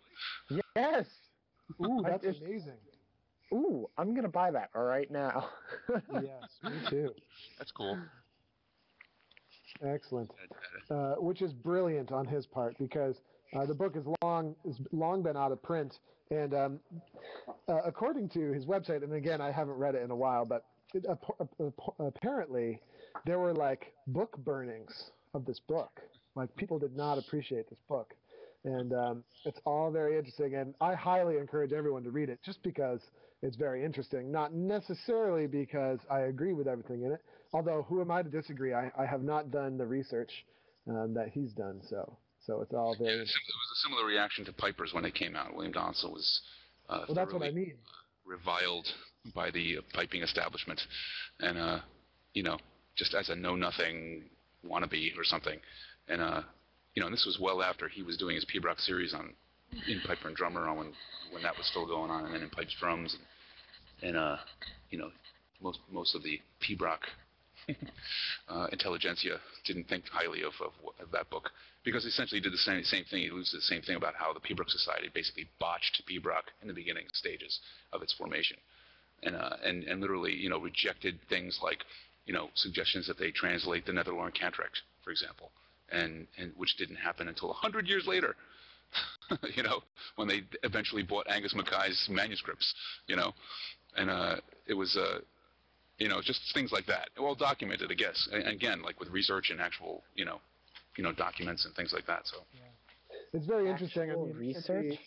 Yes. Ooh, that's amazing. Ooh, I'm gonna buy that right now. yes, me too. That's cool. Excellent. Uh, which is brilliant on his part because uh, the book is long has long been out of print, and um, uh, according to his website, and again I haven't read it in a while, but it, apparently there were like book burnings of this book. Like people did not appreciate this book, and um, it's all very interesting. And I highly encourage everyone to read it just because it's very interesting, not necessarily because I agree with everything in it, although who am I to disagree? I, I have not done the research um, that he's done, so so it's all very. Yeah, it was a similar reaction to Pipers when it came out. William Donaldson was. Uh, well, that's what I mean. Reviled by the piping establishment, and uh, you know, just as a know-nothing wannabe or something, and uh, you know, and this was well after he was doing his Pibroch series on in Piper and Drummer on when when that was still going on, and then in Pipes Drums, and, and uh, you know, most most of the Pibroch uh, intelligentsia didn't think highly of, of, of, that book because he essentially did the same, same thing. He alludes to the same thing about how the Pibroch Society basically botched Pibroch in the beginning stages of its formation, and uh, and and literally you know rejected things like you know suggestions that they translate the Netherlorn Canntaireachd, for example, and and which didn't happen until hundred years later. you know, when they eventually bought Angus Mackay's manuscripts, you know, and uh, it was uh, you know, just things like that. Well documented, I guess. And again, like with research and actual, you know, you know, documents and things like that. So yeah. it's very interesting. I mean, research.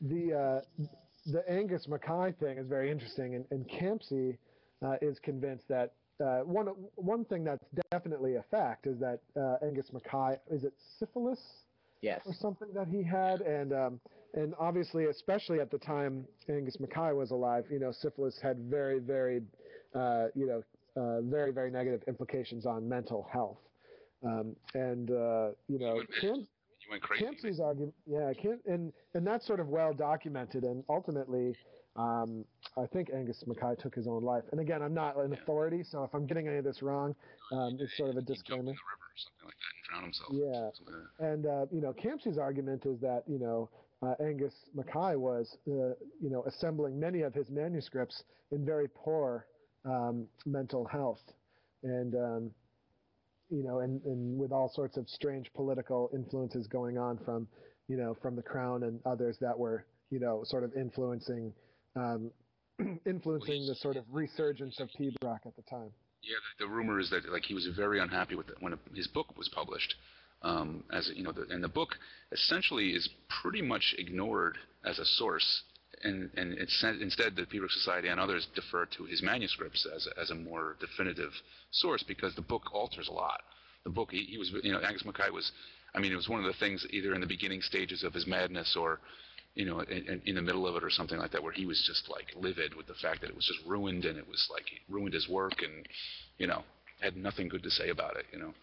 The the, uh, the Angus Mackay thing is very interesting, and, and Campsie uh, is convinced that uh, one one thing that's definitely a fact is that uh, Angus Mackay is it syphilis? Yes. Or something that he had, and um, and obviously, especially at the time Angus Mackay was alive, you know, syphilis had very, very, uh, you know, uh, very, very negative implications on mental health. Um, and uh, you know, Kim, you went crazy. Argument, yeah, Camp, and and that's sort of well documented, and ultimately, um, I think Angus Mackay took his own life. And again, I'm not an Yeah. authority, so if I'm getting any of this wrong, um, it's sort of a He jumped in disclaimer. the river or something like that and drowned himself. Yeah. Like. And uh, you know, Campsie's argument is that you know uh, Angus Mackay was uh, you know assembling many of his manuscripts in very poor um, mental health, and um, you know, and, and with all sorts of strange political influences going on from you know from the crown and others that were you know sort of influencing um, influencing the sort of resurgence of Pibroch at the time. Yeah, the, the rumor is that like he was very unhappy with it when his book was published. Um, as you know, the, and the book essentially is pretty much ignored as a source, and and it's instead the Pibroch Society and others defer to his manuscripts as a, as a more definitive source because the book alters a lot. The book he, he was you know Angus Mackay was, I mean it was one of the things either in the beginning stages of his madness or you know, in, in- the middle of it or something like that, where he was just like livid with the fact that it was just ruined and it was like ruined his work and, you know, had nothing good to say about it, you know.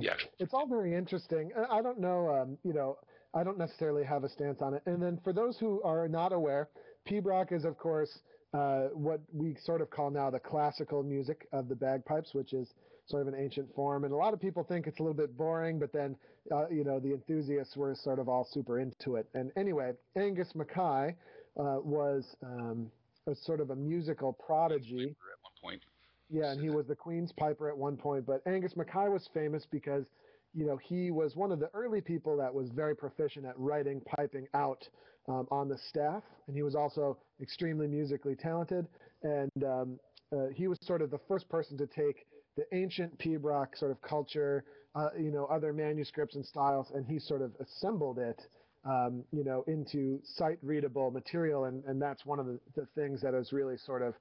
Yeah. Actual, It's all very interesting. I don't know, um, you know, I don't necessarily have a stance on it. And then for those who are not aware, Pibroch is, of course, uh, what we sort of call now the classical music of the bagpipes, which is sort of an ancient form. And a lot of people think it's a little bit boring, but then, uh, you know, the enthusiasts were sort of all super into it. And anyway, Angus Mackay uh, was um, a sort of a musical prodigy. at one point, Yeah, and he was the Queen's Piper at one point. But Angus Mackay was famous because, you know, he was one of the early people that was very proficient at writing piping out um, on the staff, and he was also extremely musically talented. And um, uh, he was sort of the first person to take the ancient Pibroch sort of culture, uh, you know, other manuscripts and styles, and he sort of assembled it. Um, you know, into sight readable material, and, and that's one of the, the things has really sort of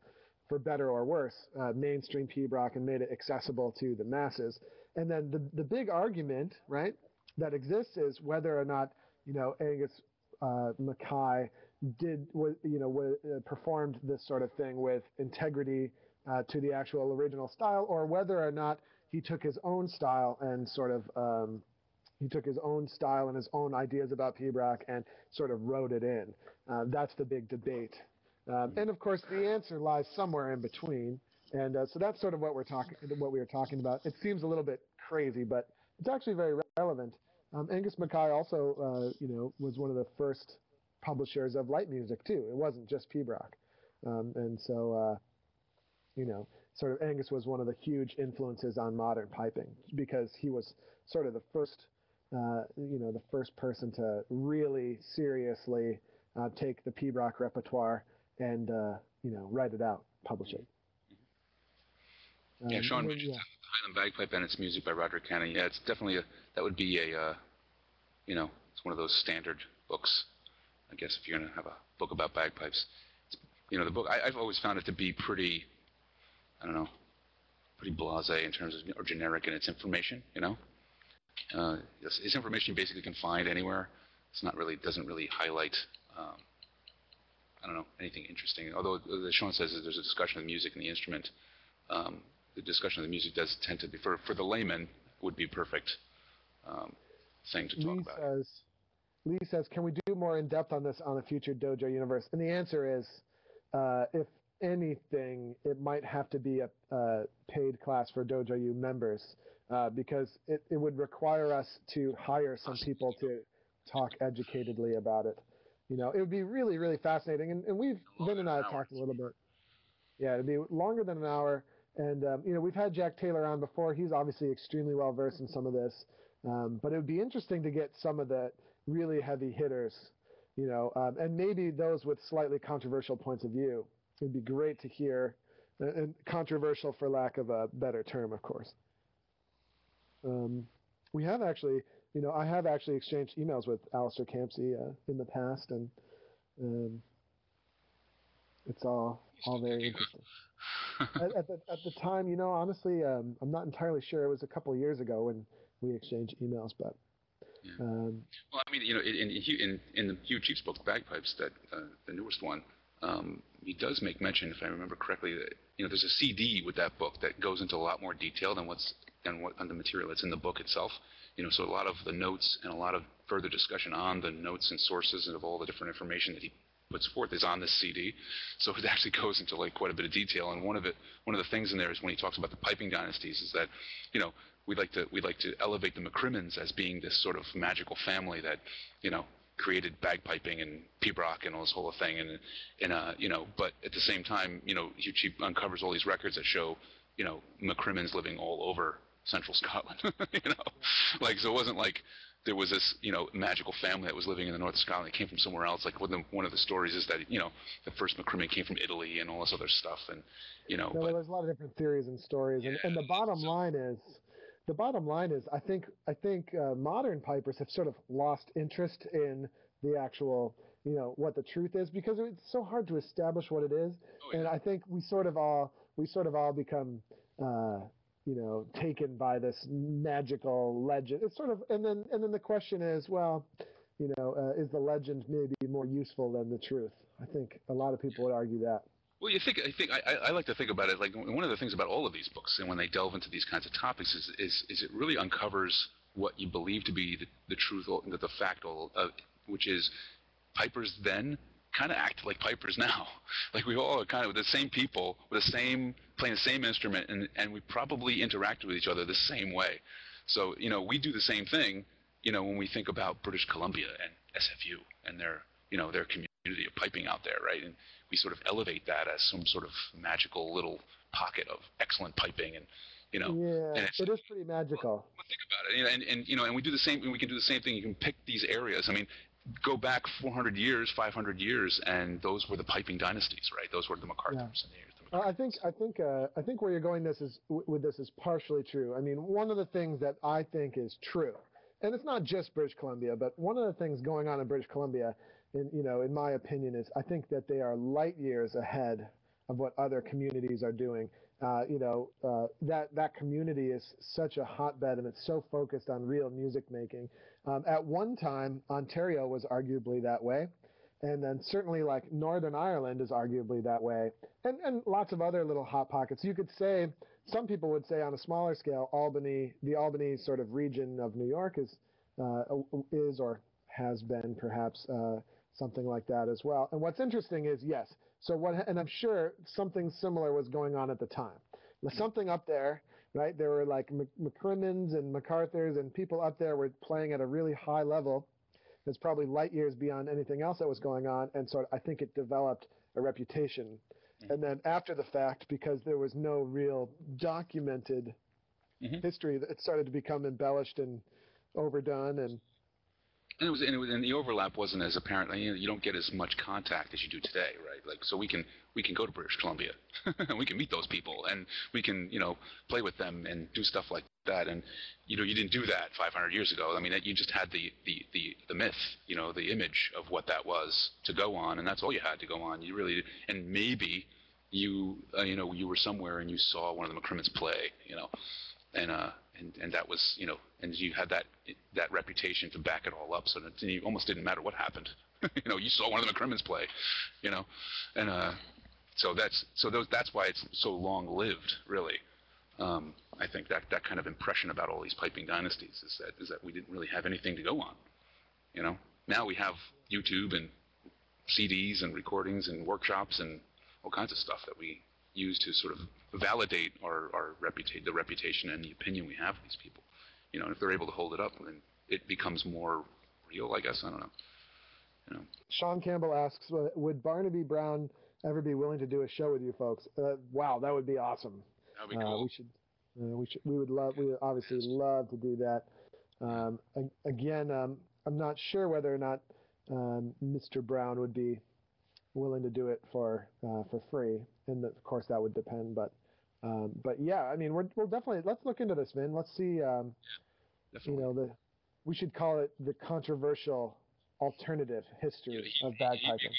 for better or worse, uh, mainstream Pibroch and made it accessible to the masses. And then the the big argument, right, that exists is whether or not you know Angus uh, Mackay did you know uh, performed this sort of thing with integrity uh, to the actual original style, or whether or not he took his own style and sort of um, he took his own style and his own ideas about Pibroch and sort of wrote it in. Uh, that's the big debate. Um, and of course, the answer lies somewhere in between. And uh, so that's sort of what we're talking, what we were talking about. It seems a little bit crazy, but it's actually very relevant. Um, Angus Mackay also, uh, you know, was one of the first publishers of light music too. It wasn't just Pibroch, um, and so, uh, you know, sort of Angus was one of the huge influences on modern piping because he was sort of the first, uh, you know, the first person to really seriously uh, take the Pibroch repertoire and uh, you know write it out, publish it. Yeah, Sean then, Richardson, Highland Bagpipe and its music by Roderick Cannon. Yeah, it's definitely a, that would be a, uh, you know, it's one of those standard books. I guess if you're gonna have a book about bagpipes, it's, you know, the book I, I've always found it to be pretty, I don't know, pretty blasé in terms of or generic in its information. You know, uh, it's, it's information you basically can find anywhere. It's not really doesn't really highlight. Um, I don't know anything interesting. Although as Sean says, there's a discussion of the music and the instrument. Um, the discussion of the music does tend to be for for the layman would be perfect um, thing to talk Lee about. says, Lee says, can we do more in depth on this on a future Dojo universe? And the answer is, uh, if anything, it might have to be a, paid class for Dojo U members uh, because it, it would require us to hire some people to talk educatedly about it. You know, it would be really, really fascinating. And, and we've, Vin and I have talked a little bit. Yeah, it'd be longer than an hour. And, um, you know, we've had Jack Taylor on before. He's obviously extremely well versed in some of this. Um, but it would be interesting to get some of the really heavy hitters, you know, um, and maybe those with slightly controversial points of view. It'd be great to hear, uh, and controversial for lack of a better term, of course. Um, we have actually, you know, I have actually exchanged emails with Alastair Campsie uh, in the past, and um, it's all all very interesting. at, at, the, at the time, you know, honestly, um, I'm not entirely sure. It was a couple of years ago when we exchanged emails, but Yeah. um, Well, I mean, you know, in in in the Hugh Cheape's book, Bagpipes, that uh, the newest one, um, he does make mention, if I remember correctly, that you know there's a CD with that book that goes into a lot more detail than what's than what on the material that's in the book itself. You know, so a lot of the notes and a lot of further discussion on the notes and sources and of all the different information that he puts forth is on this CD. So it actually goes into like quite a bit of detail. And one of it, one of the things in there is when he talks about the piping dynasties, is that, you know, we'd like to we'd like to elevate the McCrimmons as being this sort of magical family that, you know, created bagpiping and pibroch and all this whole thing. And and uh, you know, but at the same time, you know, he uncovers all these records that show, you know, McCrimmons living all over central Scotland. you know, like so it wasn't like there was this you know magical family that was living in the north of Scotland. They came from somewhere else. Like one of the, one of the stories is that you know the first McCrimmon came from Italy and all this other stuff. And you know, No, but, there's a lot of different theories and stories, and, and the bottom so- line is, the bottom line is, I think I think uh, modern pipers have sort of lost interest in the actual, you know, what the truth is because it's so hard to establish what it is, oh, yeah. and I think we sort of all we sort of all become. Uh, you know, taken by this magical legend. It's sort of, and then and then the question is, well, you know, uh, is the legend maybe more useful than the truth? I think a lot of people would argue that. Well, you think I think I, I like to think about it like one of the things about all of these books, and when they delve into these kinds of topics, is is, is it really uncovers what you believe to be the, the truth, or the, fact, or, uh, which is pipers then kind of act like pipers now. Like we all are kind of the same people with the same playing the same instrument, and and we probably interact with each other the same way. So you know we do the same thing. You know when we think about British Columbia and SFU and their you know their community of piping out there, right? And we sort of elevate that as some sort of magical little pocket of excellent piping, and you know. yeah, it's- it is pretty magical. Well, think about it, you know, and, and you know, and we do the same. We can do the same thing. You can pick these areas. I mean, go back 400 years, 500 years, and those were the piping dynasties, right? Those were the MacArthur's and the, the Uh, I think I think uh, I think where you're going this is with this is partially true. I mean, one of the things that I think is true, and it's not just British Columbia, but one of the things going on in British Columbia, in you know, in my opinion, is I think that they are light years ahead of what other communities are doing. Uh, you know, uh, that that community is such a hotbed, and it's so focused on real music making. Um, at one time, Ontario was arguably that way, and then certainly like Northern Ireland is arguably that way and, and lots of other little hot pockets. You could say, some people would say on a smaller scale, Albany, the Albany sort of region of New York is, uh, is or has been perhaps uh, something like that as well. And what's interesting is, yes, so what, and I'm sure something similar was going on at the time. Something up there, right? There were like Mc- McCrimmons and MacArthur's and people up there were playing at a really high level. It's probably light years beyond anything else that was going on. And so I think it developed a reputation and then after the fact, because there was no real documented Mhm. history, it started to become embellished and overdone. And And it was, and, it was, and the overlap wasn't as apparent. You, know, you don't get as much contact as you do today, right? Like, so we can we can go to British Columbia, and we can meet those people, and we can you know play with them and do stuff like that. And you know, you didn't do that 500 years ago. I mean, you just had the the the the myth, you know, the image of what that was to go on, and that's all you had to go on. You really, and maybe you uh, you know you were somewhere and you saw one of the McCrimmons play, you know, and uh and and that was you know and you had that that reputation to back it all up. So it almost didn't matter what happened. You know you saw one of the McCrimmons play you know and uh so that's so those that's why it's so long lived really. Um I think that that kind of impression about all these piping dynasties is that is that we didn't really have anything to go on you know. Now we have YouTube and CDs and recordings and workshops and all kinds of stuff that we use to sort of validate our, our reputa- the reputation and the opinion we have of these people. You know, and if they're able to hold it up, then it becomes more real, I guess. I don't know. You know. Sean Campbell asks, uh, would Barnaby Brown ever be willing to do a show with you folks? Uh, wow, that would be awesome. That would be Uh, cool. we should, uh, we should, we would love, we would obviously love to do that. Um, again, um, I'm not sure whether or not um, Mr. Brown would be willing to do it for uh, for free, and of course that would depend. But um, but yeah, I mean, we're, we'll definitely let's look into this, Vin. Let's see. Um, you Definitely. know, the we should call it the controversial alternative history Yeah, of he- he- bagpiping.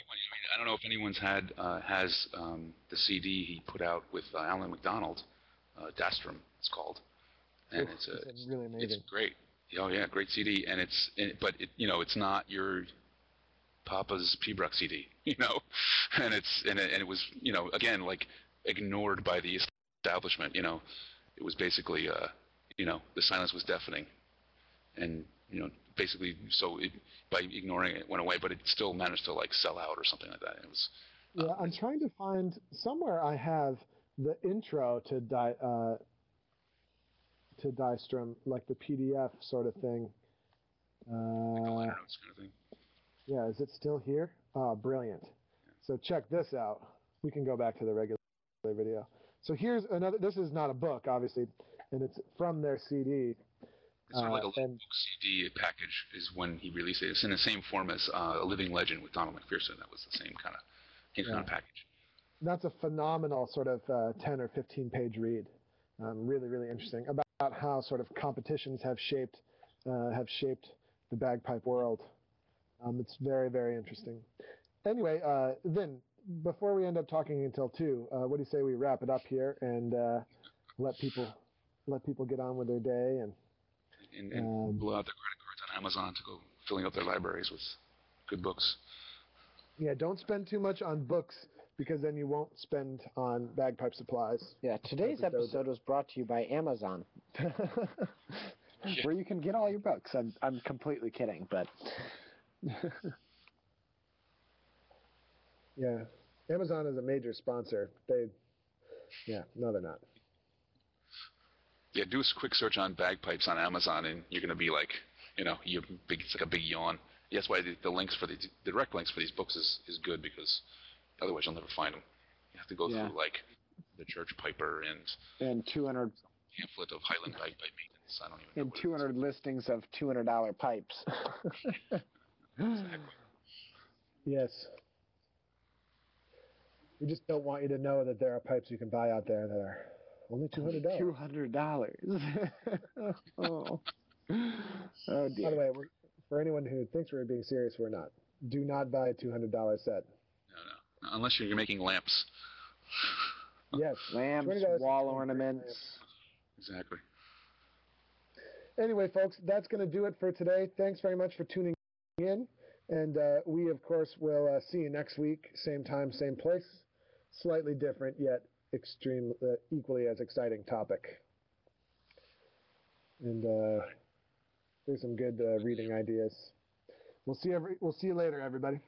I don't know if anyone's had uh, has um, the CD he put out with uh, Alan McDonald, uh, Dastirum, it's called, and Oof, it's a it's really it's great. Oh yeah, great CD, and it's and, but it you know it's not your Papa's Pibroch CD, you know, and it's and it, and it was you know again like ignored by the establishment, you know, it was basically uh you know the silence was deafening, and you know basically so it, by ignoring it, it went away, but it still managed to like sell out or something like that. It was Yeah, I'm trying to find somewhere I have the intro to Di, uh, to Dastirum, like the PDF sort of thing. like a Uh, liner notes kind of thing. Yeah, is it still here? Oh, brilliant. So check this out. We can go back to the regular video. So here's another. This is not a book, obviously, and it's from their CD. It's sort of like a uh, book CD package is when he released it. It's in the same form as uh, A Living Legend with Donald McPherson. That was the same kind of same kind of Yeah. package. That's a phenomenal sort of uh, 10 or 15 page read. Um, really, really interesting about how sort of competitions have shaped uh, have shaped the bagpipe world. Um, it's very, very interesting. Anyway, uh, Vin, before we end up talking until two, uh, what do you say we wrap it up here and uh, let people let people get on with their day and And, and Um, blow out their credit cards on Amazon to go filling up their libraries with good books. yeah, don't spend too much on books because then you won't spend on bagpipe supplies. Yeah, today's Episode. episode was brought to you by Amazon, where you can get all your books. I'm I'm completely kidding, but Yeah, Amazon is a major sponsor. They, yeah, no, they're not. Yeah, do a quick search on bagpipes on Amazon, and you're going to be like, you know, you big. It's like a big yawn. That's why the, the links for the, the direct links for these books is, is good because otherwise you'll never find them. You have to go Yeah. through like the Church Piper and and 200 pamphlet of Highland Bagpipe Maintenance. I don't even and what 200 listings of $200 pipes. Yes. We just don't want you to know that there are pipes you can buy out there that are only two hundred dollars. Two hundred dollars. oh. oh By the way, we're, for anyone who thinks we're being serious, we're not. Do not buy a two hundred dollar set. No, no. Unless you're making lamps. Yes. Lamps, wall ornaments. Exactly. Anyway, folks, that's going to do it for today. Thanks very much for tuning in, and uh, we, of course, will uh, see you next week, same time, same place. Slightly different, yet extreme, uh, equally as exciting topic. And uh, there's some good uh, reading ideas. We'll see every. We'll see you later, everybody.